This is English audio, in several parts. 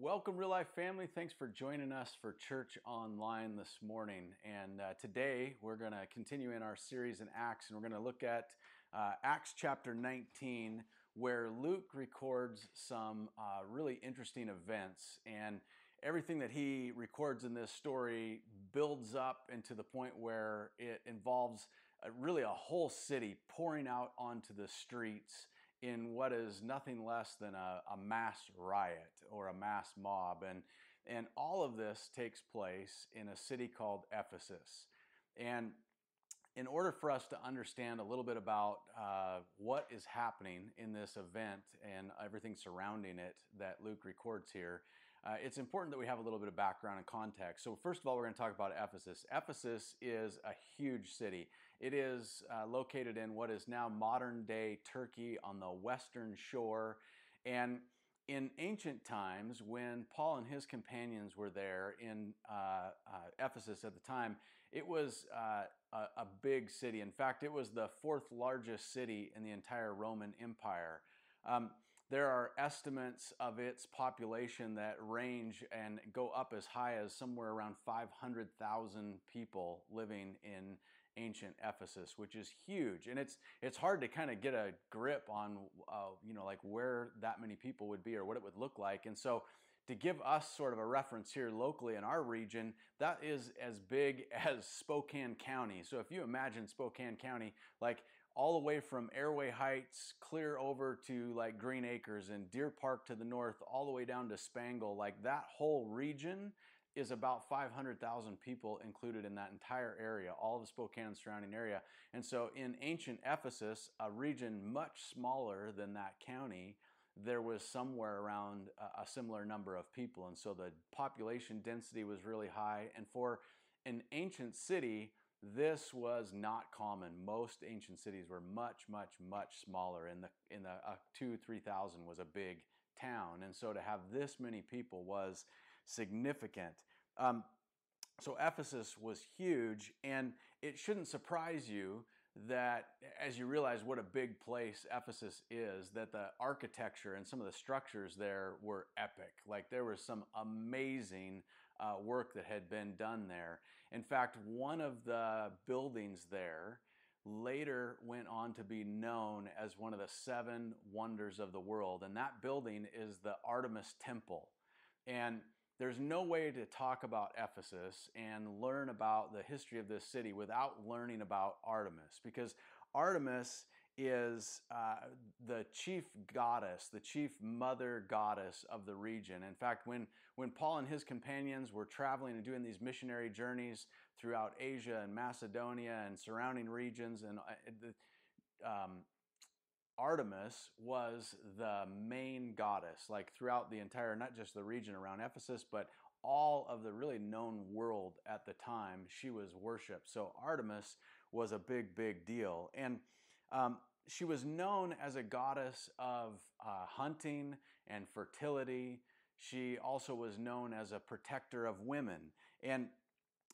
Welcome, real life family. Thanks for joining us for Church Online this morning. And uh, today we're going to continue in our series in Acts, and we're going to look at uh, Acts chapter 19, where Luke records some uh, really interesting events. And everything that he records in this story builds up into the point where it involves uh, really a whole city pouring out onto the streets in what is nothing less than a, a, mass riot or a mass mob. And, and all of this takes place in a city called Ephesus. And in order for us to understand a little bit about uh, what is happening in this event and everything surrounding it that Luke records here, uh, it's important that we have a little bit of background and context. So, first of all, we're going to talk about Ephesus. Ephesus is a huge city. It is uh, located in what is now modern day Turkey on the western shore. And in ancient times, when Paul and his companions were there in uh, uh Ephesus at the time, it was uh, a, a big city. In fact, it was the fourth largest city in the entire Roman Empire. Um, there are estimates of its population that range and go up as high as somewhere around 500,000 people living in ancient Ephesus, which is huge. And it's it's hard to kind of get a grip on uh, you know like where that many people would be or what it would look like. And so to give us sort of a reference here locally in our region, that is as big as Spokane County. So if you imagine Spokane County, like all the way from Airway Heights clear over to like Green Acres and Deer Park to the north, all the way down to Spangle. Like that whole region is about 500,000 people included in that entire area, all of the Spokane surrounding area. And so in ancient Ephesus, a region much smaller than that county, there was somewhere around a similar number of people. And so the population density was really high. And for an ancient city, this was not common. Most ancient cities were much, much, much smaller. In the in the uh, two, three thousand was a big town, and so to have this many people was significant. Um, so Ephesus was huge, and it shouldn't surprise you that as you realize what a big place Ephesus is, that the architecture and some of the structures there were epic. Like there was some amazing uh, work that had been done there. In fact, one of the buildings there later went on to be known as one of the seven wonders of the world, and that building is the Artemis Temple. And there's no way to talk about Ephesus and learn about the history of this city without learning about Artemis, because Artemis is uh, the chief goddess, the chief mother goddess of the region. In fact, when, when Paul and his companions were traveling and doing these missionary journeys throughout Asia and Macedonia and surrounding regions, and uh, um, Artemis was the main goddess, like throughout the entire, not just the region around Ephesus, but all of the really known world at the time, she was worshipped. So Artemis was a big, big deal. And um, she was known as a goddess of uh, hunting and fertility. She also was known as a protector of women. And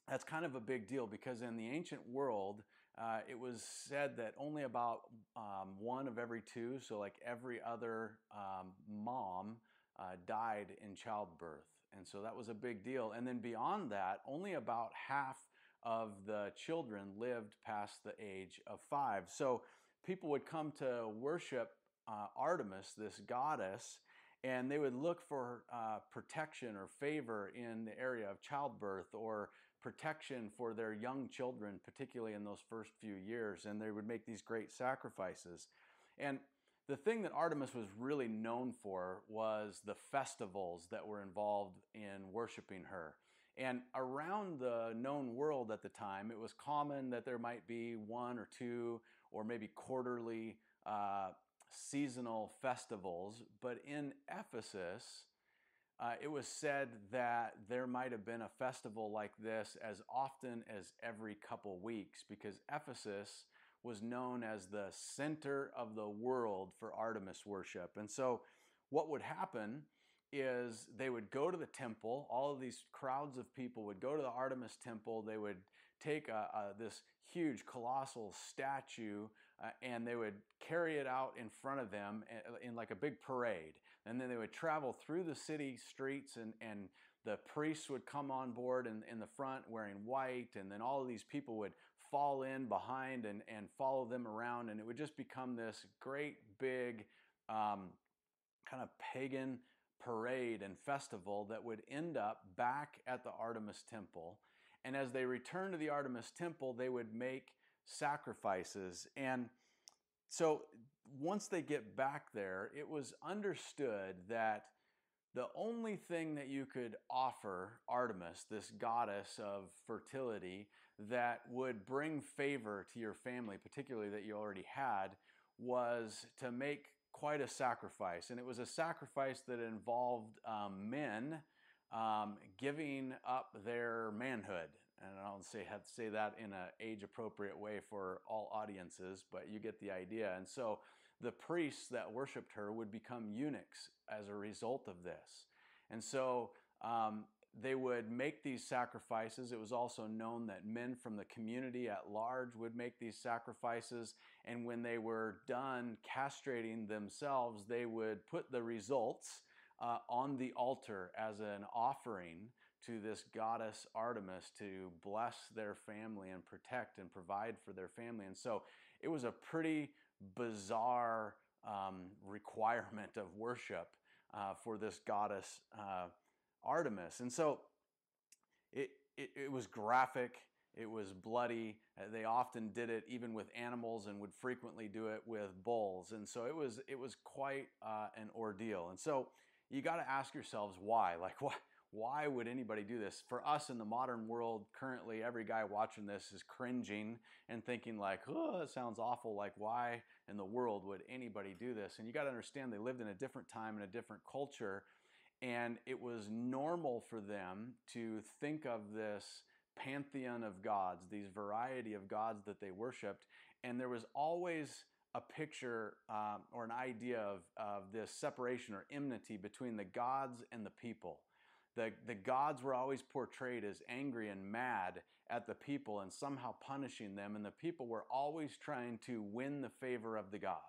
that's kind of a big deal because in the ancient world, uh, it was said that only about um, one of every two, so like every other um, mom, uh, died in childbirth. And so that was a big deal. And then beyond that, only about half of the children lived past the age of five. So people would come to worship uh, Artemis, this goddess, and they would look for uh, protection or favor in the area of childbirth or protection for their young children, particularly in those first few years, and they would make these great sacrifices. And the thing that Artemis was really known for was the festivals that were involved in worshiping her. And around the known world at the time, it was common that there might be one or two or maybe quarterly uh, seasonal festivals, but in Ephesus, uh, it was said that there might have been a festival like this as often as every couple weeks because Ephesus was known as the center of the world for Artemis worship. And so, what would happen is they would go to the temple. All of these crowds of people would go to the Artemis temple. They would take a, a, this huge, colossal statue uh, and they would carry it out in front of them in, in, like a big parade. And then they would travel through the city streets and, and the priests would come on board in, in the front wearing white and then all of these people would fall in behind and, and follow them around and it would just become this great big um, kind of pagan parade and festival that would end up back at the Artemis temple. And as they returned to the Artemis temple, they would make sacrifices. And so once they get back there, it was understood that the only thing that you could offer Artemis, this goddess of fertility, that would bring favor to your family, particularly that you already had, was to make quite a sacrifice. And it was a sacrifice that involved um, men um, giving up their manhood. And I don't say have to say that in an age appropriate way for all audiences, but you get the idea. And so the priests that worshiped her would become eunuchs as a result of this. And so um, they would make these sacrifices. It was also known that men from the community at large would make these sacrifices. And when they were done castrating themselves, they would put the results uh, on the altar as an offering to this goddess Artemis to bless their family and protect and provide for their family. And so it was a pretty bizarre um, requirement of worship uh, for this goddess uh, Artemis. And so it, it, it, was graphic, it was bloody. Uh, they often did it even with animals and would frequently do it with bulls. And so it was, it was quite uh, an ordeal. And so you got to ask yourselves why. Like, why? Why would anybody do this? For us in the modern world, currently, every guy watching this is cringing and thinking, like, oh, it sounds awful. Like, why in the world would anybody do this? And you got to understand they lived in a different time and a different culture. And it was normal for them to think of this pantheon of gods, these variety of gods that they worshiped. And there was always a picture um, or an idea of, of this separation or enmity between the gods and the people the, the gods were always portrayed as angry and mad at the people and somehow punishing them, and the people were always trying to win the favor of the gods.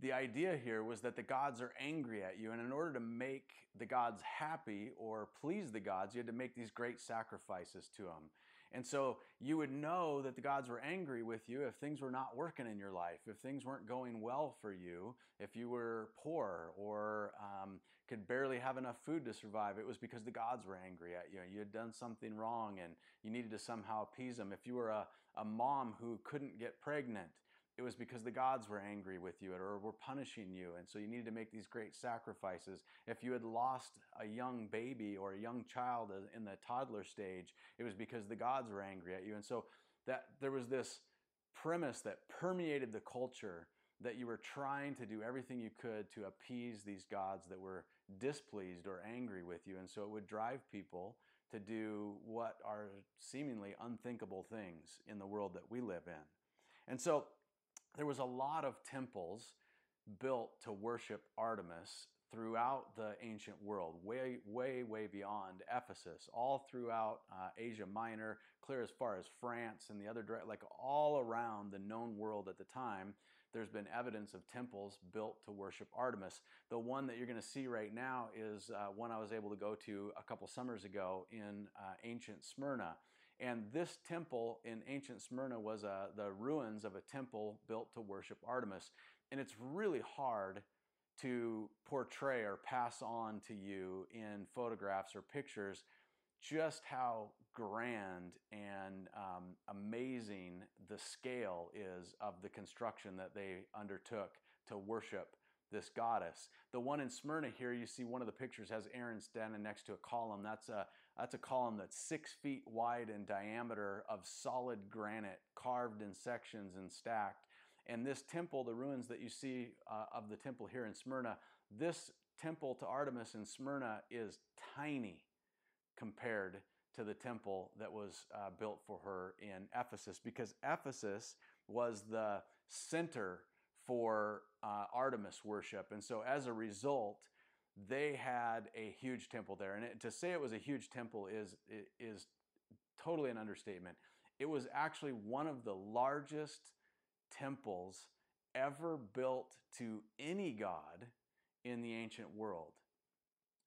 The idea here was that the gods are angry at you, and in order to make the gods happy or please the gods, you had to make these great sacrifices to them. And so you would know that the gods were angry with you if things were not working in your life, if things weren't going well for you, if you were poor or um, could barely have enough food to survive. It was because the gods were angry at you. You had done something wrong and you needed to somehow appease them. If you were a, a mom who couldn't get pregnant, it was because the gods were angry with you or were punishing you. And so you needed to make these great sacrifices. If you had lost a young baby or a young child in the toddler stage, it was because the gods were angry at you. And so that there was this premise that permeated the culture that you were trying to do everything you could to appease these gods that were displeased or angry with you. And so it would drive people to do what are seemingly unthinkable things in the world that we live in. And so there was a lot of temples built to worship Artemis throughout the ancient world, way, way, way beyond Ephesus, all throughout uh, Asia Minor, clear as far as France and the other, like all around the known world at the time there's been evidence of temples built to worship Artemis. The one that you're going to see right now is uh, one I was able to go to a couple summers ago in uh, ancient Smyrna. And this temple in ancient Smyrna was uh, the ruins of a temple built to worship Artemis. And it's really hard to portray or pass on to you in photographs or pictures just how grand and um, amazing the scale is of the construction that they undertook to worship this goddess. The one in Smyrna here, you see one of the pictures has Aaron standing next to a column. That's a, that's a column that's six feet wide in diameter of solid granite, carved in sections and stacked. And this temple, the ruins that you see uh, of the temple here in Smyrna, this temple to Artemis in Smyrna is tiny compared to the temple that was uh, built for her in Ephesus because Ephesus was the center for uh, Artemis worship. And so as a result, they had a huge temple there. And it, to say it was a huge temple is, is totally an understatement. It was actually one of the largest temples ever built to any god in the ancient world.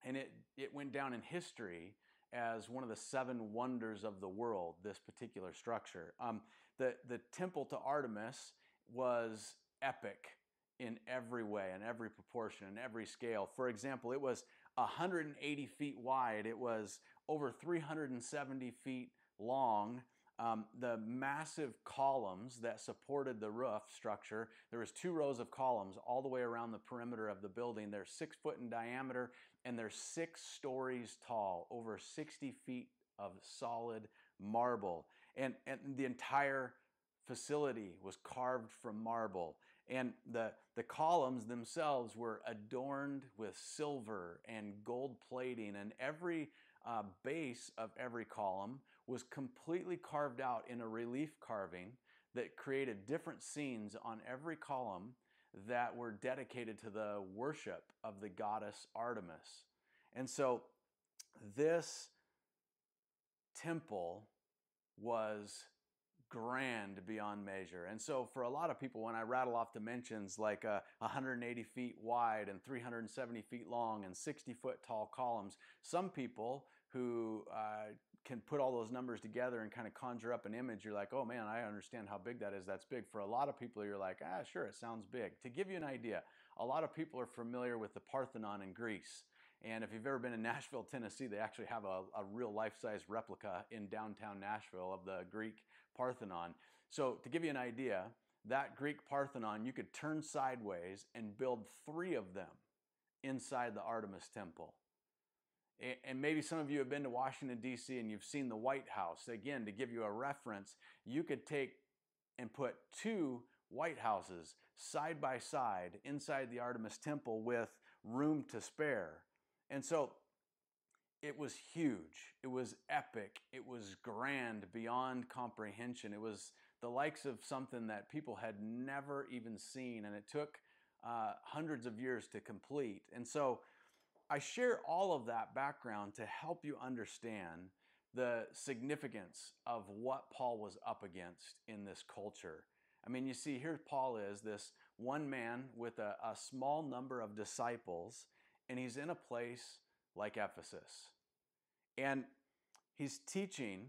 And it, it went down in history as one of the seven wonders of the world, this particular structure. Um, the, the temple to Artemis was epic in every way, in every proportion, in every scale. For example, it was 180 feet wide, it was over 370 feet long. Um, the massive columns that supported the roof structure, there was two rows of columns all the way around the perimeter of the building. They're six foot in diameter and they're six stories tall, over 60 feet of solid marble. And, and the entire facility was carved from marble. And the, the columns themselves were adorned with silver and gold plating, and every uh, base of every column was completely carved out in a relief carving that created different scenes on every column that were dedicated to the worship of the goddess Artemis. And so this temple was grand beyond measure. And so, for a lot of people, when I rattle off dimensions like uh, 180 feet wide and 370 feet long and 60 foot tall columns, some people who uh, can put all those numbers together and kind of conjure up an image, you're like, oh man, I understand how big that is. That's big. For a lot of people, you're like, ah, sure, it sounds big. To give you an idea, a lot of people are familiar with the Parthenon in Greece. And if you've ever been in Nashville, Tennessee, they actually have a, a real life size replica in downtown Nashville of the Greek Parthenon. So, to give you an idea, that Greek Parthenon, you could turn sideways and build three of them inside the Artemis Temple. And maybe some of you have been to Washington, D.C., and you've seen the White House. Again, to give you a reference, you could take and put two White Houses side by side inside the Artemis Temple with room to spare. And so it was huge. It was epic. It was grand beyond comprehension. It was the likes of something that people had never even seen, and it took uh, hundreds of years to complete. And so I share all of that background to help you understand the significance of what Paul was up against in this culture. I mean, you see, here Paul is, this one man with a, a small number of disciples, and he's in a place like Ephesus. And he's teaching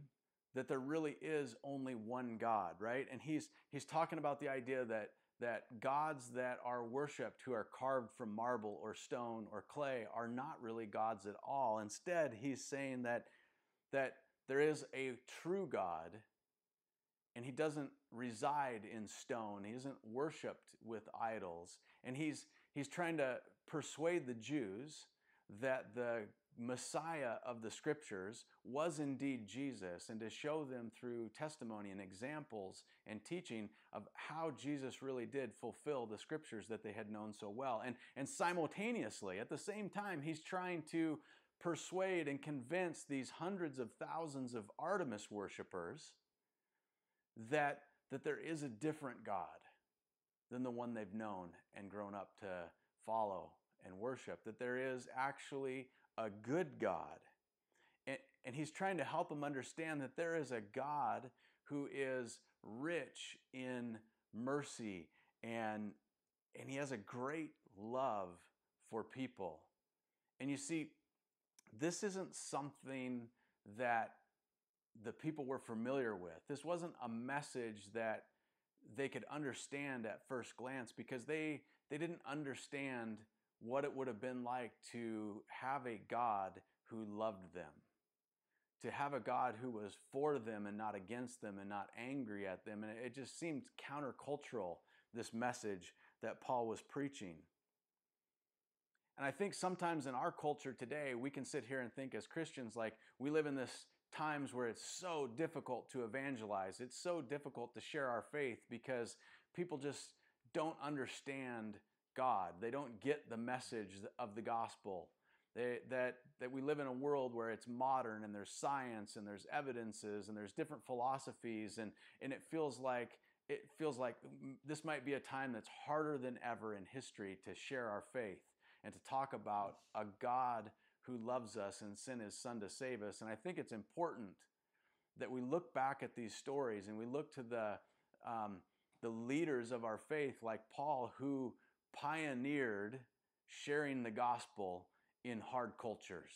that there really is only one God, right? And he's he's talking about the idea that that gods that are worshiped who are carved from marble or stone or clay are not really gods at all. Instead, he's saying that that there is a true God and he doesn't reside in stone. He isn't worshiped with idols. And he's he's trying to persuade the Jews that the Messiah of the scriptures was indeed Jesus, and to show them through testimony and examples and teaching of how Jesus really did fulfill the scriptures that they had known so well. And, and simultaneously, at the same time, he's trying to persuade and convince these hundreds of thousands of Artemis worshipers that, that there is a different God than the one they've known and grown up to follow and worship, that there is actually a good God. And, and he's trying to help them understand that there is a God who is rich in mercy and, and he has a great love for people. And you see, this isn't something that the people were familiar with. This wasn't a message that they could understand at first glance because they, they didn't understand what it would have been like to have a God who loved them, to have a God who was for them and not against them and not angry at them. And it just seemed countercultural, this message that Paul was preaching. And I think sometimes in our culture today, we can sit here and think as Christians, like we live in this times where it's so difficult to evangelize. It's so difficult to share our faith because people just don't understand God. They don't get the message of the gospel. They, that, that we live in a world where it's modern and there's science and there's evidences and there's different philosophies and, and it feels like it feels like this might be a time that's harder than ever in history to share our faith and to talk about a God who loves us and sent his son to save us. And I think it's important that we look back at these stories and we look to the, um, the leaders of our faith like Paul who pioneered sharing the gospel in hard cultures,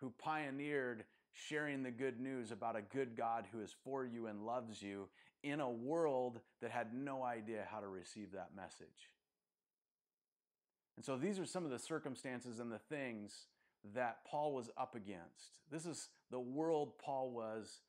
who pioneered sharing the good news about a good God who is for you and loves you in a world that had no idea how to receive that message. And so these are some of the circumstances and the things that Paul was up against. This is the world Paul was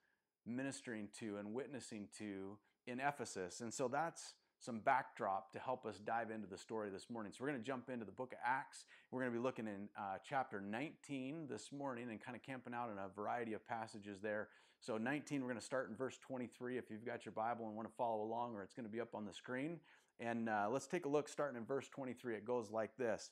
ministering to and witnessing to in Ephesus. And so that's some backdrop to help us dive into the story this morning. So we're going to jump into the book of Acts. We're going to be looking in uh, chapter 19 this morning and kind of camping out in a variety of passages there. So 19, we're going to start in verse 23 if you've got your Bible and want to follow along, or it's going to be up on the screen. And uh, let's take a look starting in verse 23. It goes like this.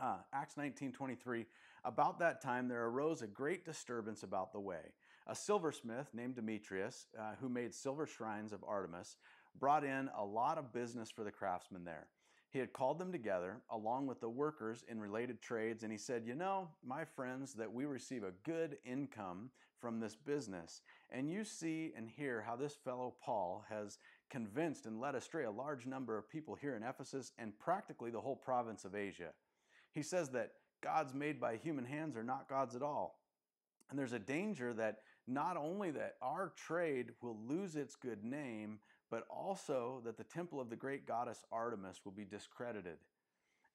Uh, Acts 19:23 About that time, there arose a great disturbance about the way. A silversmith named Demetrius, uh, who made silver shrines of Artemis, brought in a lot of business for the craftsmen there. He had called them together along with the workers in related trades, and he said, You know, my friends, that we receive a good income from this business. And you see and hear how this fellow Paul has convinced and led astray a large number of people here in Ephesus and practically the whole province of Asia. He says that gods made by human hands are not gods at all. And there's a danger that not only that our trade will lose its good name, but also that the temple of the great goddess Artemis will be discredited.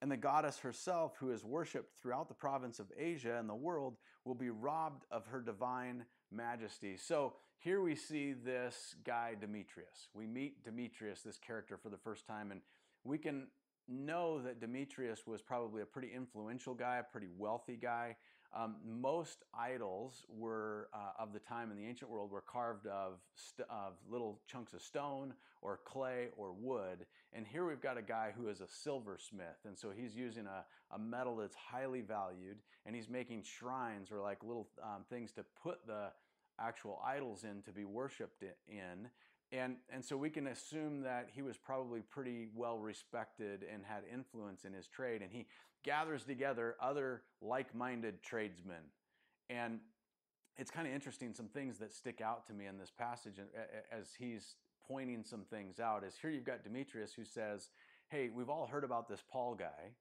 And the goddess herself, who is worshipped throughout the province of Asia and the world, will be robbed of her divine majesty. So here we see this guy, Demetrius. We meet Demetrius, this character, for the first time, and we can know that Demetrius was probably a pretty influential guy, a pretty wealthy guy. Um, most idols were uh, of the time in the ancient world were carved of, of little chunks of stone or clay or wood. And here we've got a guy who is a silversmith. And so he's using a, a metal that's highly valued and he's making shrines or like little um, things to put the actual idols in to be worshiped in. And, and so we can assume that he was probably pretty well respected and had influence in his trade. And he gathers together other like minded tradesmen. And it's kind of interesting, some things that stick out to me in this passage as he's pointing some things out. Is here you've got Demetrius who says, Hey, we've all heard about this Paul guy.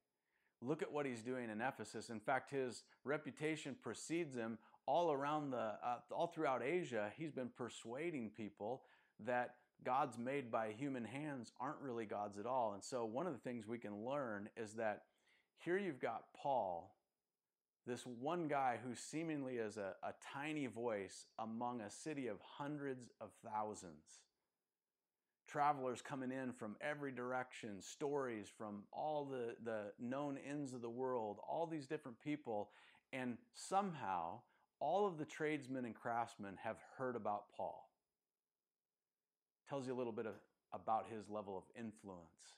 Look at what he's doing in Ephesus. In fact, his reputation precedes him all around the, uh, all throughout Asia. He's been persuading people that gods made by human hands aren't really gods at all. And so, one of the things we can learn is that here you've got Paul, this one guy who seemingly is a, a tiny voice among a city of hundreds of thousands. Travelers coming in from every direction, stories from all the, the known ends of the world, all these different people, and somehow all of the tradesmen and craftsmen have heard about Paul tells you a little bit of, about his level of influence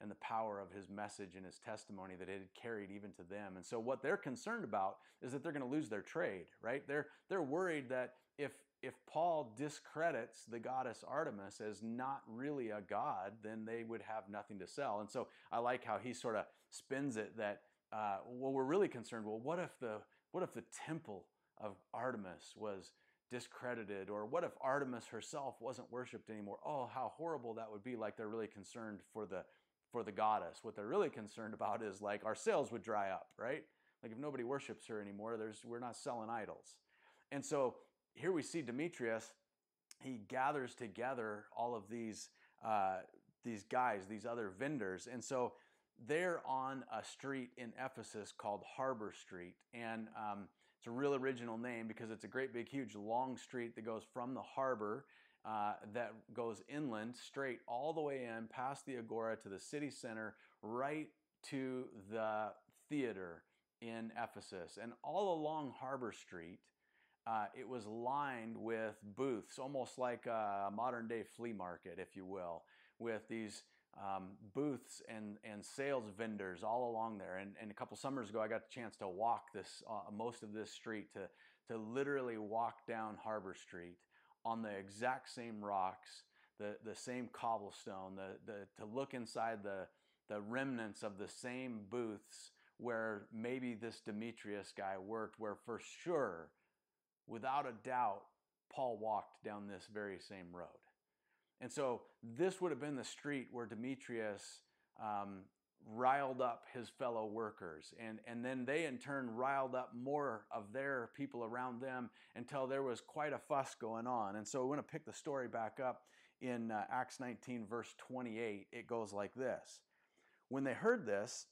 and the power of his message and his testimony that it had carried even to them. And so what they're concerned about is that they're going to lose their trade, right? They're they're worried that if if Paul discredits the goddess Artemis as not really a god, then they would have nothing to sell. And so I like how he sort of spins it that uh, well, we're really concerned. Well, what if the what if the temple of Artemis was discredited? Or what if Artemis herself wasn't worshipped anymore? Oh, how horrible that would be. Like they're really concerned for the for the goddess. What they're really concerned about is like our sales would dry up, right? Like if nobody worships her anymore, there's we're not selling idols. And so here we see Demetrius. He gathers together all of these uh, these guys, these other vendors, and so they're on a street in Ephesus called Harbor Street, and um, it's a real original name because it's a great big huge long street that goes from the harbor uh, that goes inland straight all the way in past the agora to the city center right to the theater in Ephesus. And all along Harbor Street, uh, it was lined with booths, almost like a modern day flea market, if you will, with these um, booths and, and sales vendors all along there. And, and a couple summers ago, I got the chance to walk this uh, most of this street to, to literally walk down Harbor Street on the exact same rocks, the, the same cobblestone, the, the, to look inside the, the remnants of the same booths where maybe this Demetrius guy worked, where for sure, without a doubt, Paul walked down this very same road. And so this would have been the street where Demetrius um, riled up his fellow workers. And, and then they, in turn, riled up more of their people around them until there was quite a fuss going on. And so we want to pick the story back up in uh, Acts 19, verse 28. It goes like this When they heard this,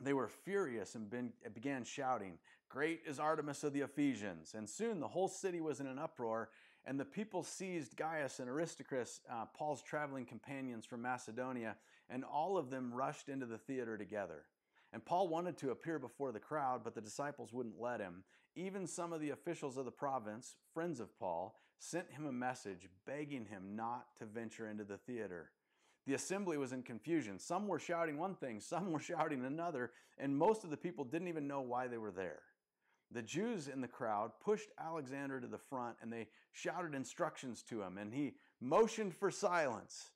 they were furious and been, began shouting, Great is Artemis of the Ephesians. And soon the whole city was in an uproar, and the people seized Gaius and Aristarchus, uh, Paul's traveling companions from Macedonia, and all of them rushed into the theater together. And Paul wanted to appear before the crowd, but the disciples wouldn't let him. Even some of the officials of the province, friends of Paul, sent him a message begging him not to venture into the theater. The assembly was in confusion. Some were shouting one thing, some were shouting another, and most of the people didn't even know why they were there. The Jews in the crowd pushed Alexander to the front and they shouted instructions to him, and he motioned for silence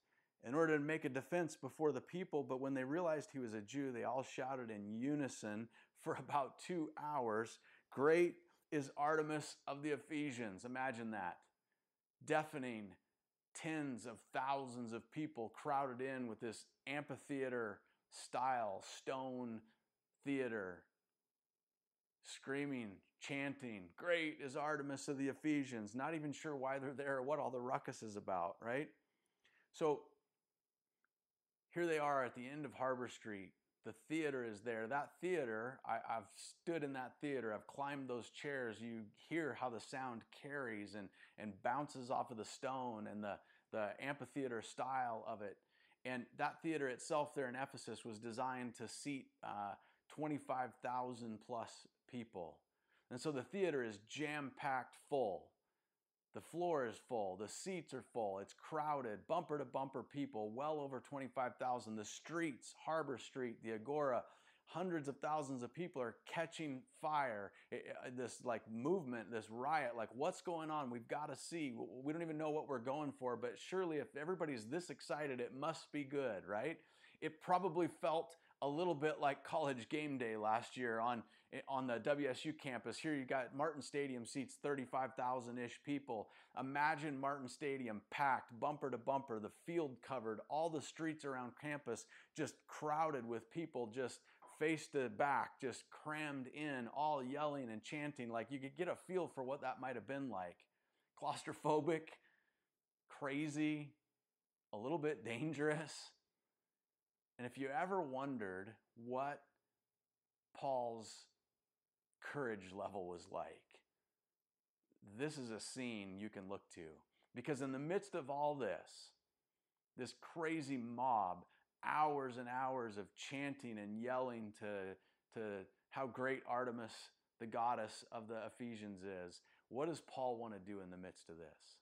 in order to make a defense before the people. But when they realized he was a Jew, they all shouted in unison for about two hours Great is Artemis of the Ephesians. Imagine that. Deafening tens of thousands of people crowded in with this amphitheater style stone theater, screaming, chanting, Great is Artemis of the Ephesians. Not even sure why they're there or what all the ruckus is about, right? So here they are at the end of Harbor Street. The theater is there. That theater, I, have stood in that theater. I've climbed those chairs. You hear how the sound carries and, and bounces off of the stone and the, the amphitheater style of it. And that theater itself there in Ephesus was designed to seat uh, 25,000 plus people. And so the theater is jam packed full. The floor is full, the seats are full, it's crowded, bumper to bumper people, well over 25,000. The streets, Harbor Street, the Agora, hundreds of thousands of people are catching fire. This like movement, this riot, like what's going on? We've got to see. We don't even know what we're going for, but surely if everybody's this excited, it must be good, right? It probably felt a little bit like college game day last year on on the WSU campus. Here you got Martin Stadium seats 35,000 ish people. Imagine Martin Stadium packed, bumper to bumper, the field covered, all the streets around campus just crowded with people, just face to back, just crammed in, all yelling and chanting. Like you could get a feel for what that might have been like. Claustrophobic, crazy, a little bit dangerous. And if you ever wondered what Paul's courage level was like. This is a scene you can look to. Because in the midst of all this, this crazy mob, hours and hours of chanting and yelling to, to how great Artemis, the goddess of the Ephesians, is, what does Paul want to do in the midst of this?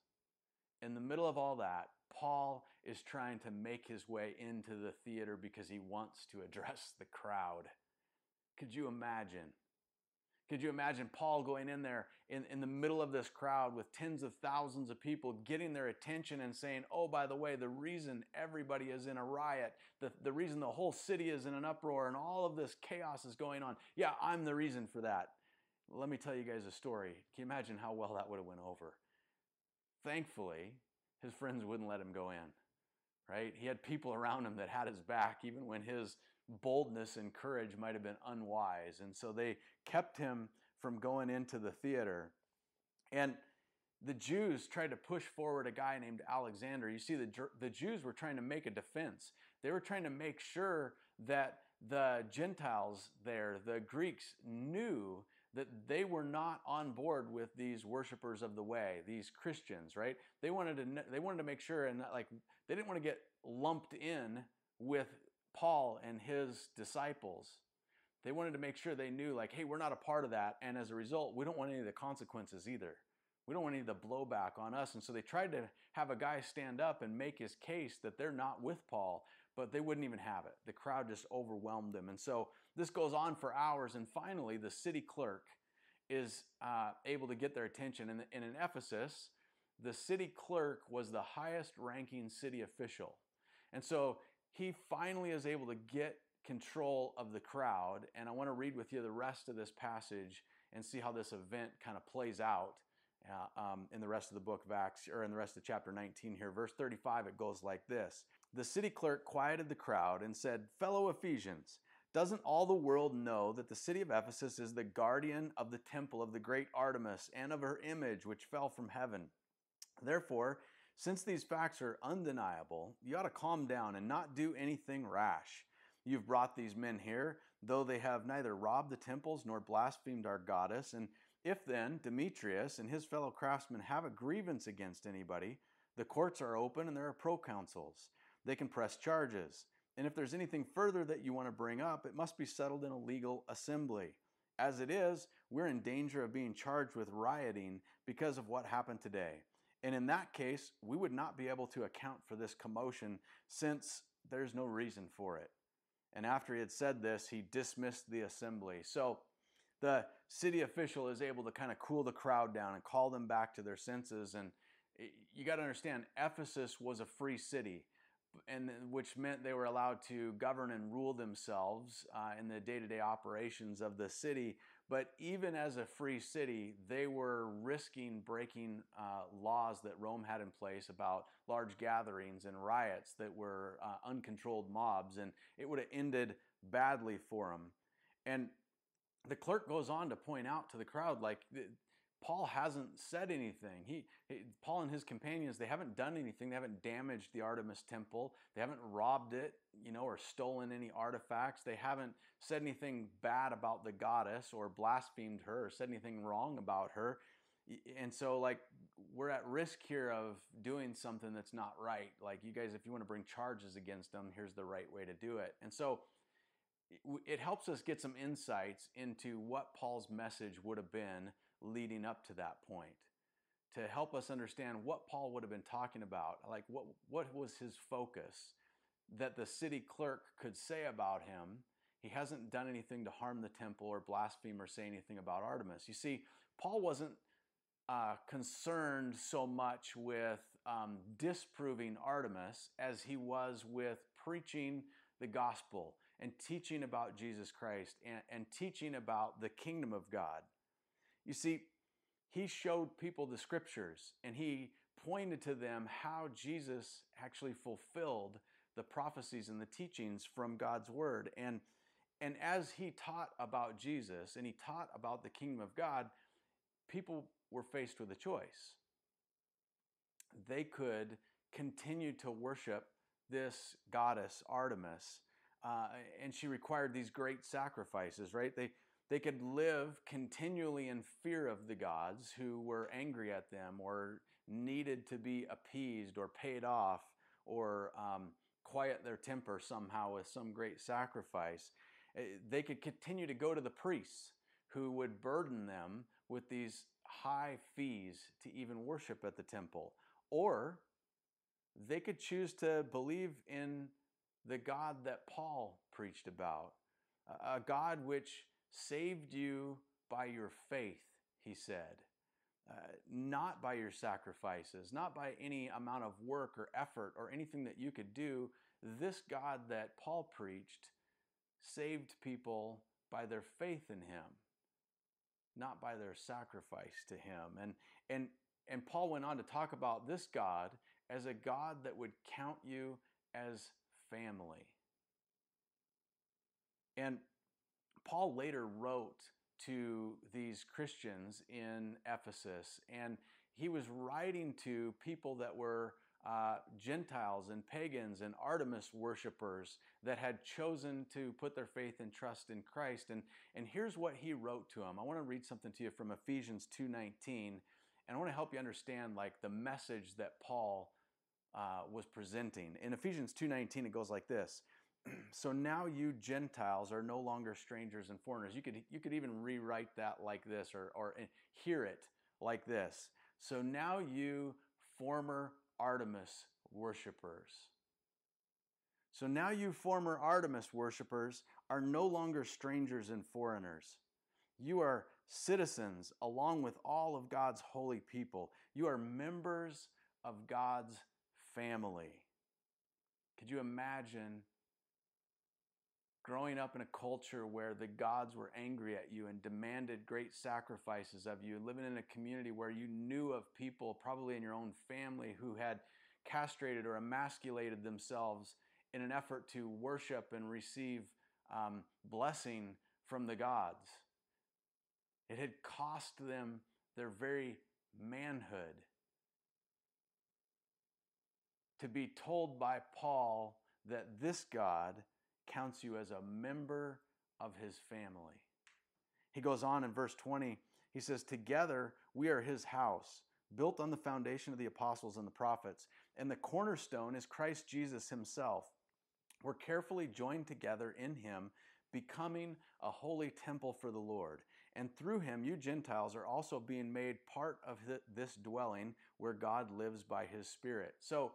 In the middle of all that, Paul is trying to make his way into the theater because he wants to address the crowd. Could you imagine? Could you imagine Paul going in there in, in the middle of this crowd with tens of thousands of people getting their attention and saying, Oh, by the way, the reason everybody is in a riot, the, the reason the whole city is in an uproar and all of this chaos is going on, yeah, I'm the reason for that. Let me tell you guys a story. Can you imagine how well that would have went over? Thankfully, his friends wouldn't let him go in, right? He had people around him that had his back even when his boldness and courage might have been unwise. And so they kept him from going into the theater. And the Jews tried to push forward a guy named Alexander. You see, the, the Jews were trying to make a defense. They were trying to make sure that the Gentiles there, the Greeks, knew that they were not on board with these worshipers of the way, these Christians, right? They wanted to they wanted to make sure and like they didn't want to get lumped in with Paul and his disciples. They wanted to make sure they knew, like, hey, we're not a part of that. And as a result, we don't want any of the consequences either. We don't want any of the blowback on us. And so they tried to have a guy stand up and make his case that they're not with Paul, but they wouldn't even have it. The crowd just overwhelmed them. And so this goes on for hours. And finally, the city clerk is uh, able to get their attention. And, and in Ephesus, the city clerk was the highest ranking city official. And so he finally is able to get control of the crowd. And I want to read with you the rest of this passage and see how this event kind of plays out uh, um, in the rest of the book of Acts, or in the rest of chapter 19 here. Verse 35, it goes like this the city clerk quieted the crowd and said, Fellow Ephesians, doesn't all the world know that the city of Ephesus is the guardian of the temple of the great Artemis and of her image which fell from heaven? Therefore, since these facts are undeniable, you ought to calm down and not do anything rash. You've brought these men here, though they have neither robbed the temples nor blasphemed our goddess. And if then Demetrius and his fellow craftsmen have a grievance against anybody, the courts are open and there are proconsuls. They can press charges. And if there's anything further that you want to bring up, it must be settled in a legal assembly. As it is, we're in danger of being charged with rioting because of what happened today. And in that case, we would not be able to account for this commotion since there's no reason for it. And after he had said this, he dismissed the assembly. So the city official is able to kind of cool the crowd down and call them back to their senses. And you got to understand, Ephesus was a free city and which meant they were allowed to govern and rule themselves uh, in the day-to-day operations of the city. But even as a free city, they were risking breaking uh, laws that Rome had in place about large gatherings and riots that were uh, uncontrolled mobs, and it would have ended badly for them. And the clerk goes on to point out to the crowd, like Paul hasn't said anything. He, he, Paul and his companions, they haven't done anything. They haven't damaged the Artemis temple. They haven't robbed it, you know, or stolen any artifacts. They haven't said anything bad about the goddess or blasphemed her or said anything wrong about her. And so like we're at risk here of doing something that's not right. Like you guys if you want to bring charges against them, here's the right way to do it. And so it helps us get some insights into what Paul's message would have been leading up to that point to help us understand what Paul would have been talking about. Like, what, what was his focus that the city clerk could say about him? He hasn't done anything to harm the temple or blaspheme or say anything about Artemis. You see, Paul wasn't uh, concerned so much with um, disproving Artemis as he was with preaching the gospel and teaching about Jesus Christ and, and teaching about the kingdom of God. You see, he showed people the scriptures and he pointed to them how Jesus actually fulfilled the prophecies and the teachings from God's word. And, and as he taught about Jesus and he taught about the kingdom of God, people were faced with a choice. They could continue to worship this goddess, Artemis, uh, and she required these great sacrifices, right? They, they could live continually in fear of the gods who were angry at them or needed to be appeased or paid off or um, quiet their temper somehow with some great sacrifice. Eh, they could continue to go to the priests who would burden them with these high fees to even worship at the temple. Or they could choose to believe in the God that Paul preached about, a God which saved you by your faith, he said. Uh, not by your sacrifices, not by any amount of work or effort or anything that you could do. This God that Paul preached saved people by their faith in him, not by their sacrifice to him. And, and, and Paul went on to talk about this God as a God that would count you as family. And Paul later wrote to these Christians in Ephesus, and he was writing to people that were uh, Gentiles and pagans and Artemis worshippers that had chosen to put their faith and trust in Christ. And, and here's what he wrote to them. I want to read something to you from Ephesians 2.19, and I want to help you understand like the message that Paul uh, was presenting. In Ephesians 2.19, it goes like this so now you Gentiles are no longer strangers and foreigners. You could, you could even rewrite that like this or, or eh, hear it like this. So now you former Artemis worshippers. So now you former Artemis worshippers are no longer strangers and foreigners. You are citizens along with all of God's holy people. You are members of God's family. Could you imagine growing up in a culture where the gods were angry at you and demanded great sacrifices of you, living in a community where you knew of people, probably in your own family, who had castrated or emasculated themselves in an effort to worship and receive um, blessing from the gods. It had cost them their very manhood. To be told by Paul that this God counts you as a member of his family. He goes on in verse 20, he says, Together we are his house, built on the foundation of the apostles and the prophets, and the cornerstone is Christ Jesus himself. We're carefully joined together in him, becoming a holy temple for the Lord. And through him, you Gentiles are also being made part of this dwelling where God lives by his Spirit. So,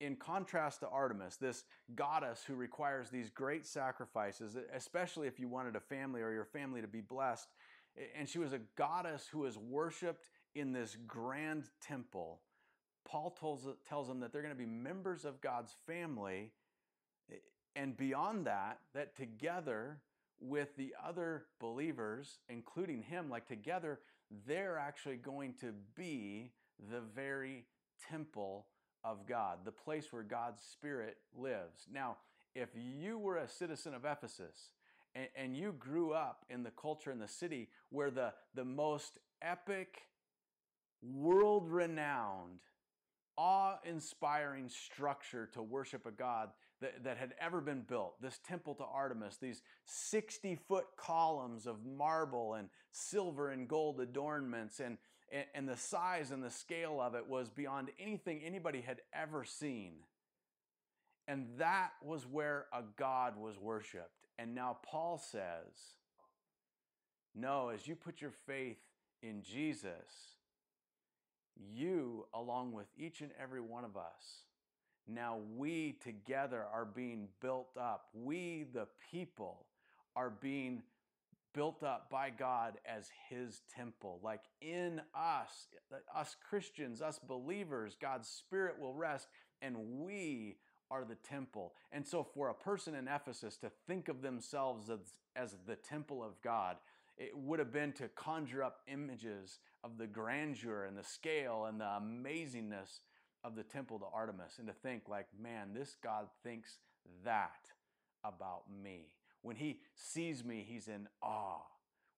in contrast to Artemis, this goddess who requires these great sacrifices, especially if you wanted a family or your family to be blessed, and she was a goddess who was worshiped in this grand temple. Paul tells, tells them that they're going to be members of God's family, and beyond that, that together with the other believers, including him, like together, they're actually going to be the very temple of God, the place where God's Spirit lives. Now, if you were a citizen of Ephesus and, and you grew up in the culture in the city where the, the most epic, world renowned, awe inspiring structure to worship a God that, that had ever been built. This temple to Artemis, these 60 foot columns of marble and silver and gold adornments, and, and, and the size and the scale of it was beyond anything anybody had ever seen. And that was where a God was worshiped. And now Paul says, No, as you put your faith in Jesus, you, along with each and every one of us, now we together are being built up. We, the people, are being built up by God as His temple. Like in us, us Christians, us believers, God's Spirit will rest, and we are the temple. And so, for a person in Ephesus to think of themselves as, as the temple of God, it would have been to conjure up images of the grandeur and the scale and the amazingness of the temple to Artemis and to think like, man, this God thinks that about me. When he sees me, he's in awe.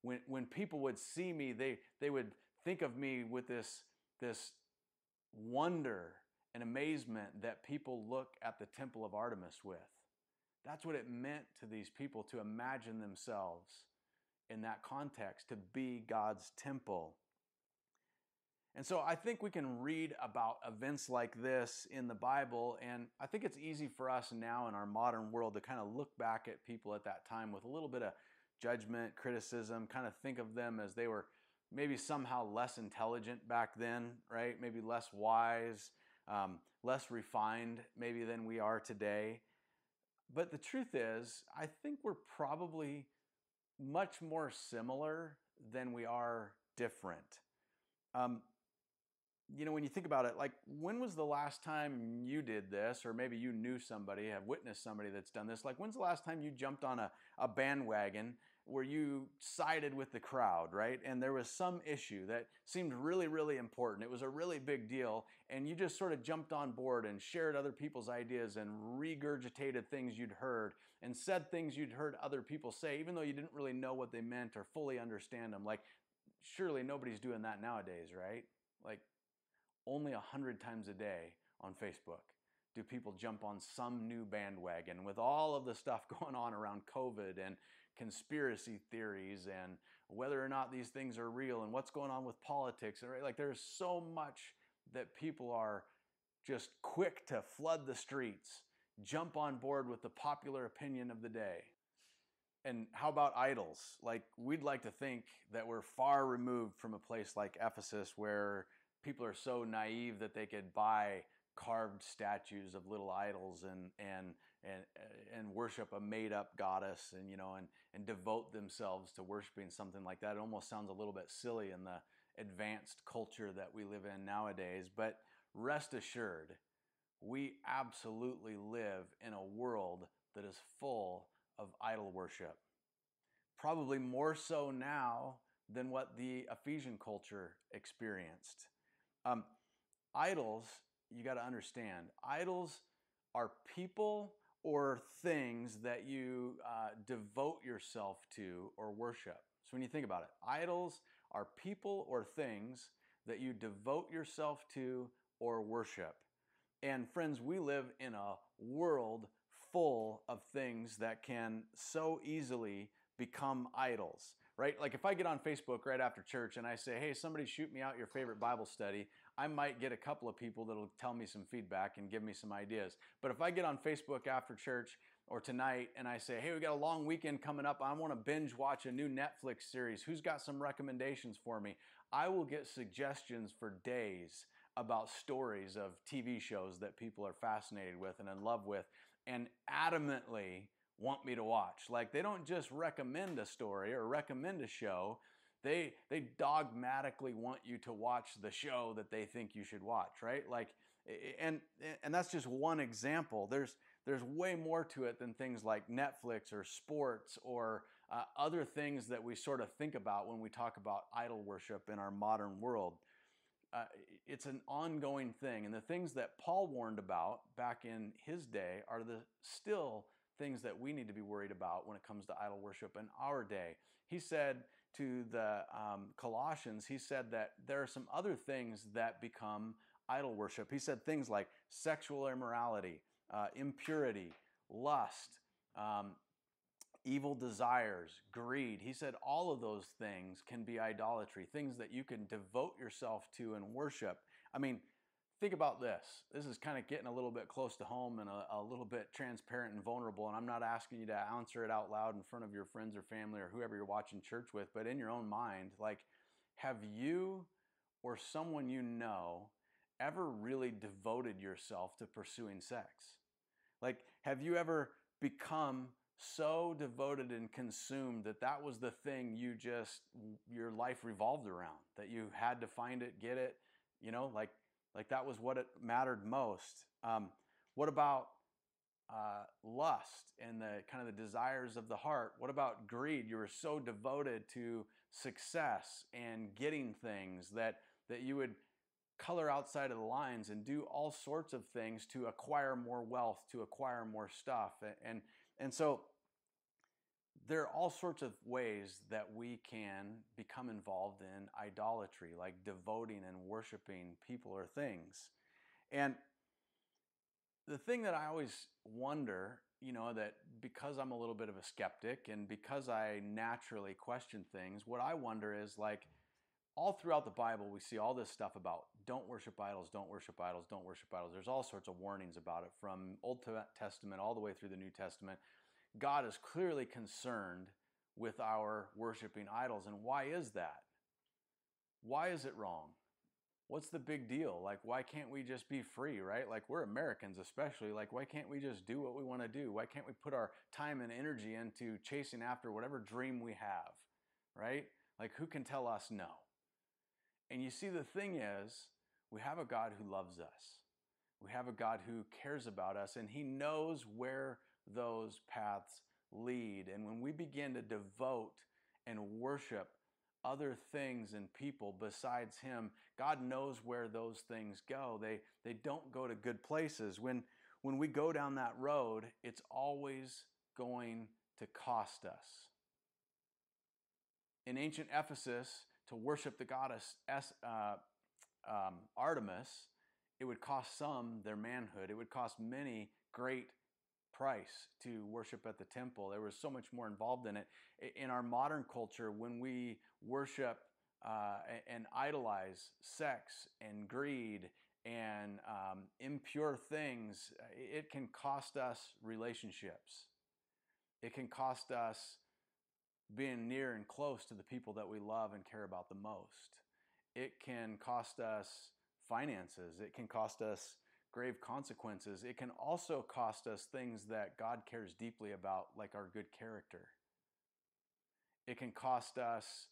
When, when people would see me, they, they would think of me with this, this wonder and amazement that people look at the temple of Artemis with. That's what it meant to these people to imagine themselves in that context, to be God's temple. And so I think we can read about events like this in the Bible, and I think it's easy for us now in our modern world to kind of look back at people at that time with a little bit of judgment, criticism, kind of think of them as they were maybe somehow less intelligent back then, right? Maybe less wise, um, less refined, maybe than we are today. But the truth is, I think we're probably much more similar than we are different. Um, you know, when you think about it, like when was the last time you did this, or maybe you knew somebody, have witnessed somebody that's done this? Like, when's the last time you jumped on a, a bandwagon where you sided with the crowd, right? And there was some issue that seemed really, really important. It was a really big deal, and you just sort of jumped on board and shared other people's ideas and regurgitated things you'd heard and said things you'd heard other people say, even though you didn't really know what they meant or fully understand them. Like, surely nobody's doing that nowadays, right? Like, only 100 times a day on Facebook do people jump on some new bandwagon with all of the stuff going on around COVID and conspiracy theories and whether or not these things are real and what's going on with politics. Right? Like there's so much that people are just quick to flood the streets, jump on board with the popular opinion of the day. And how about idols? Like we'd like to think that we're far removed from a place like Ephesus where people are so naive that they could buy carved statues of little idols and and and uh, and worship a made up goddess and you know and and devote themselves to worshiping something like that. It almost sounds a little bit silly in the advanced culture that we live in nowadays but rest assured we absolutely live in a world that is full of idol worship. Probably more so now than what the Ephesian culture experienced um, idols you got to understand idols are people or things that you uh, devote yourself to or worship. So when you think about it, idols are people or things that you devote yourself to or worship. And friends, we live in a world full of things that can so easily become idols, right? Like if I get on Facebook right after church and I say, hey, somebody shoot me out your favorite Bible study, I might get a couple of people that'll tell me some feedback and give me some ideas. But if I get on Facebook after church or tonight and I say, hey, we got a long weekend coming up, I want to binge watch a new Netflix series, who's got some recommendations for me? I will get suggestions for days about stories of TV shows that people are fascinated with and in love with and adamantly want me to watch. Like they don't just recommend a story or recommend a show, they they dogmatically want you to watch the show that they think you should watch, right? Like and and that's just one example. There's there's way more to it than things like Netflix or sports or uh, other things that we sort of think about when we talk about idol worship in our modern world. Uh, it's an ongoing thing, and the things that Paul warned about back in his day are the still things that we need to be worried about when it comes to idol worship in our day. He said to the um, Colossians, he said that there are some other things that become idol worship. He said things like sexual immorality, uh, impurity, lust, um, evil desires, greed. He said all of those things can be idolatry, things that you can devote yourself to and worship. I mean, think about this. This is kind of getting a little bit close to home and a, a, little bit transparent and vulnerable. And I'm not asking you to answer it out loud in front of your friends or family or whoever you're watching church with, but in your own mind, like, have you or someone you know ever really devoted yourself to pursuing sex? Like, have you ever become so devoted and consumed that that was the thing you just, your life revolved around, that you had to find it, get it, you know, like like that was what it mattered most. Um, what about uh, lust and the kind of the desires of the heart? What about greed? You were so devoted to success and getting things that that you would color outside of the lines and do all sorts of things to acquire more wealth, to acquire more stuff, and and so there are all sorts of ways that we can become involved in idolatry, like devoting and worshiping people or things. And the thing that I always wonder, you know, that because I'm a little bit of a skeptic and because I naturally question things, what I wonder is like, all throughout the Bible, we see all this stuff about don't worship idols, don't worship idols, don't worship idols. There's all sorts of warnings about it from Old Testament all the way through the New Testament. God is clearly concerned with our worshiping idols. And why is that? Why is it wrong? What's the big deal? Like, why can't we just be free, right? Like, we're Americans, especially. Like, why can't we just do what we want to do? Why can't we put our time and energy into chasing after whatever dream we have, right? Like, who can tell us no? And you see, the thing is, we have a God who loves us. We have a God who cares about us, and He knows where those paths lead. And when we begin to devote and worship other things and people besides him, God knows where those things go. They they don't go to good places. When when we go down that road, it's always going to cost us. In ancient Ephesus, to worship the goddess uh, um, Artemis, it would cost some their manhood. It would cost many great price to worship at the temple. There was so much more involved in it. In our modern culture, when we worship uh, and idolize sex and greed and um, impure things, it can cost us relationships. It can cost us being near and close to the people that we love and care about the most. It can cost us finances. It can cost us grave consequences. It can also cost us things that God cares deeply about, like our good character. It can cost us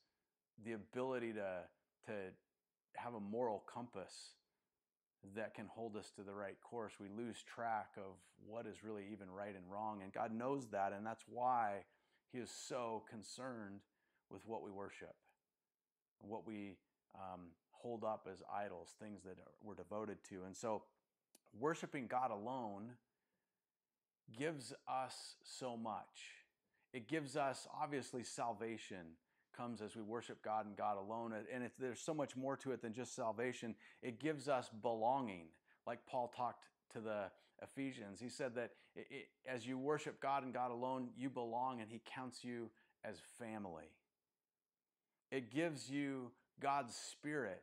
the ability to, to have a moral compass that can hold us to the right course. We lose track of what is really even right and wrong. And God knows that. And that's why He is so concerned with what we worship, what we um, hold up as idols, things that we're devoted to. And so worshiping God alone gives us so much. It gives us, obviously, salvation comes as we worship God and God alone. And there's so much more to it than just salvation. It gives us belonging, like Paul talked to the Ephesians. He said that it, it, as you worship God and God alone, you belong and He counts you as family. It gives you God's Spirit,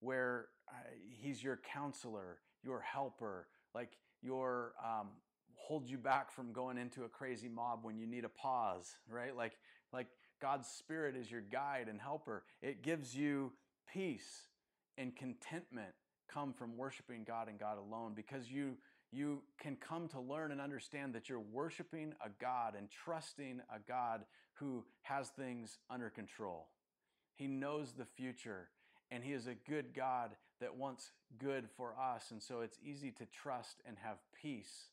where uh, He's your counselor, your helper, like your um, hold you back from going into a crazy mob when you need a pause, right? Like like God's Spirit is your guide and helper. It gives you peace and contentment come from worshiping God and God alone because you you can come to learn and understand that you're worshiping a God and trusting a God who has things under control. He knows the future and he is a good God that wants good for us and so it's easy to trust and have peace.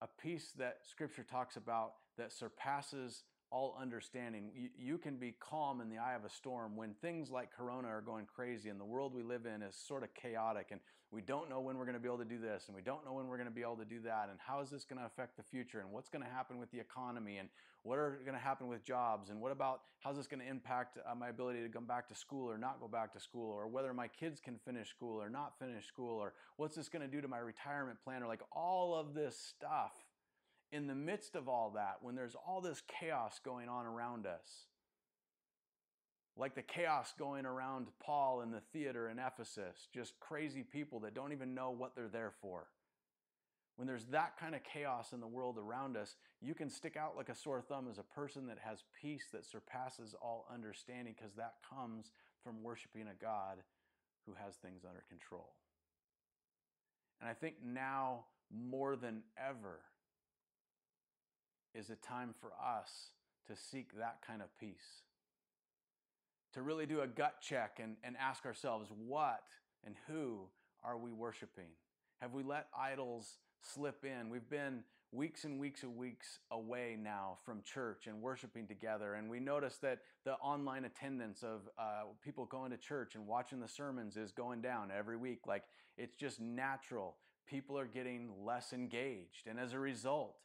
A peace that scripture talks about that surpasses all understanding. You, you, can be calm in the eye of a storm when things like Corona are going crazy and the world we live in is sort of chaotic and we don't know when we're going to be able to do this and we don't know when we're going to be able to do that and how is this going to affect the future and what's going to happen with the economy and what are going to happen with jobs and what about how's this going to impact uh, my ability to come back to school or not go back to school or whether my kids can finish school or not finish school or what's this going to do to my retirement plan or like all of this stuff in the midst of all that, when there's all this chaos going on around us, like the chaos going around Paul in the theater in Ephesus, just crazy people that don't even know what they're there for. When there's that kind of chaos in the world around us, you can stick out like a sore thumb as a person that has peace that surpasses all understanding because that comes from worshiping a God who has things under control. And I think now more than ever, is a time for us to seek that kind of peace. To really do a gut check and, and ask ourselves, what and who are we worshiping? Have we let idols slip in? We've been weeks and weeks and weeks away now from church and worshiping together. And we notice that the online attendance of uh, people going to church and watching the sermons is going down every week. Like it's just natural. People are getting less engaged. And as a result,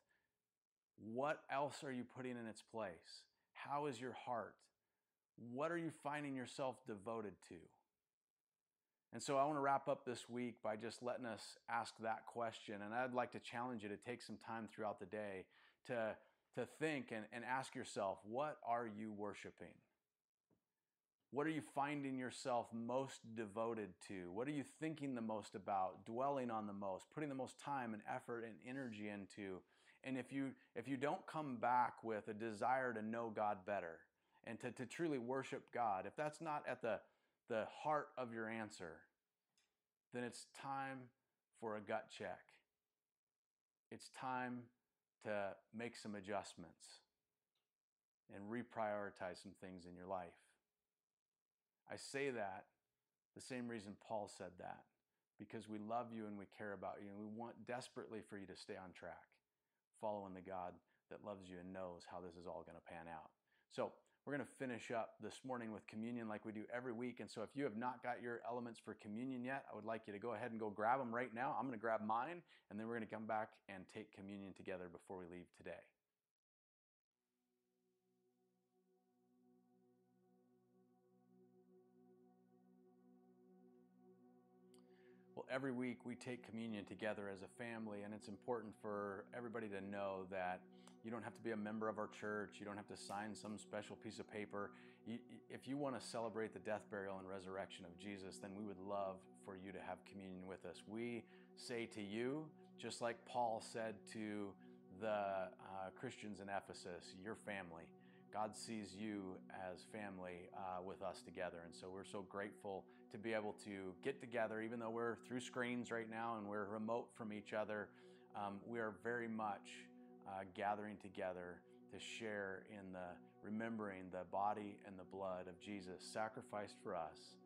what else are you putting in its place? How is your heart? What are you finding yourself devoted to? And so I want to wrap up this week by just letting us ask that question. And I'd like to challenge you to take some time throughout the day to, to think and, and ask yourself, what are you worshiping? What are you finding yourself most devoted to? What are you thinking the most about, dwelling on the most, putting the most time and effort and energy into? And if you if you don't come back with a desire to know God better and to, to truly worship God, if that's not at the, the heart of your answer, then it's time for a gut check. It's time to make some adjustments and reprioritize some things in your life. I say that the same reason Paul said that because we love you and we care about you and we want desperately for you to stay on track following the God that loves you and knows how this is all going to pan out. So, we're going to finish up this morning with communion like we do every week. And so, if you have not got your elements for communion yet, I would like you to go ahead and go grab them right now. I'm going to grab mine, and then we're going to come back and take communion together before we leave today. Every week we take communion together as a family, and it's important for everybody to know that you don't have to be a member of our church. You don't have to sign some special piece of paper. If you want to celebrate the death, burial, and resurrection of Jesus, then we would love for you to have communion with us. We say to you, just like Paul said to the uh, Christians in Ephesus, your family. God sees you as family uh, with us together. And so we're so grateful to be able to get together, even though we're through screens right now and we're remote from each other. Um, we are very much uh, gathering together to share in the remembering the body and the blood of Jesus sacrificed for us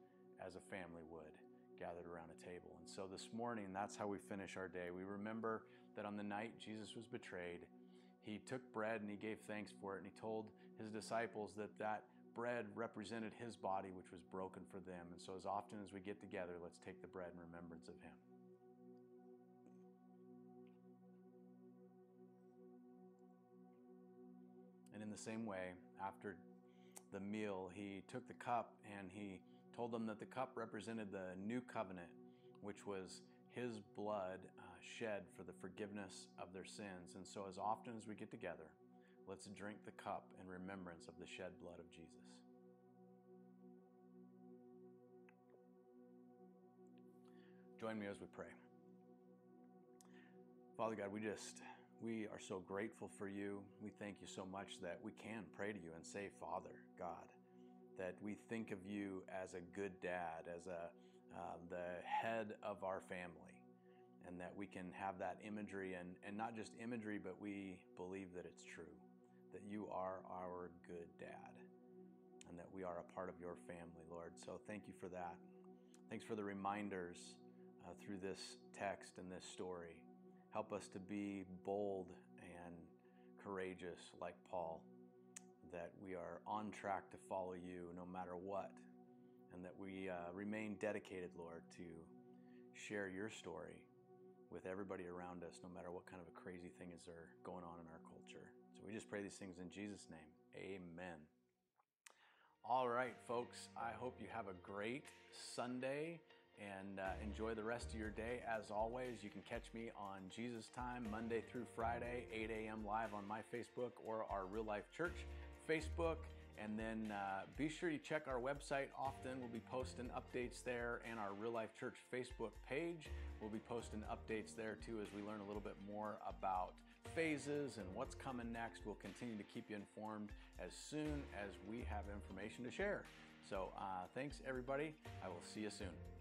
as a family would gathered around a table. And so this morning, that's how we finish our day. We remember that on the night Jesus was betrayed, he took bread and he gave thanks for it and he told his disciples that that bread represented his body, which was broken for them. And so, as often as we get together, let's take the bread in remembrance of him. And in the same way, after the meal, he took the cup and he told them that the cup represented the new covenant, which was his blood uh, shed for the forgiveness of their sins. And so, as often as we get together, let's drink the cup in remembrance of the shed blood of Jesus. Join me as we pray. Father God, we just we are so grateful for you. We thank you so much that we can pray to you and say, Father God, that we think of you as a good dad, as a uh, the head of our family, and that we can have that imagery and, and not just imagery, but we believe that it's true, that you are our good dad, and that we are a part of your family, Lord. So thank you for that. Thanks for the reminders uh, through this text and this story. Help us to be bold and courageous like Paul, that we are on track to follow you no matter what, and that we uh, remain dedicated, Lord, to share your story with everybody around us, no matter what kind of a crazy thing is there going on in our culture. So we just pray these things in Jesus' name. Amen. All right, folks, I hope you have a great Sunday and uh, enjoy the rest of your day. As always, you can catch me on Jesus Time Monday through Friday, 8 a.m. live on my Facebook or our Real Life Church Facebook. And then uh, be sure you check our website often. We'll be posting updates there, and our Real Life Church Facebook page. We'll be posting updates there too as we learn a little bit more about phases and what's coming next. We'll continue to keep you informed as soon as we have information to share. So, uh, thanks everybody. I will see you soon.